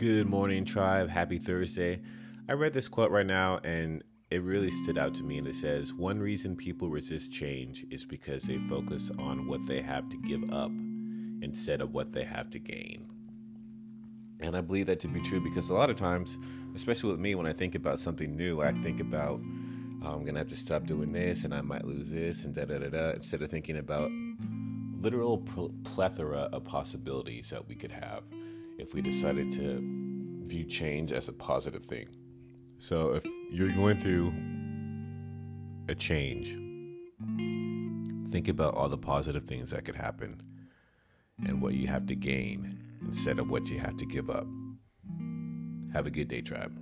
Good morning, tribe. Happy Thursday. I read this quote right now and it really stood out to me. And it says, One reason people resist change is because they focus on what they have to give up instead of what they have to gain. And I believe that to be true because a lot of times, especially with me, when I think about something new, I think about oh, I'm gonna have to stop doing this and I might lose this and da da da da. Instead of thinking about literal pl- plethora of possibilities that we could have if we decided to view change as a positive thing. So if you're going through a change, think about all the positive things that could happen and what you have to gain instead of what you have to give up. Have a good day, tribe.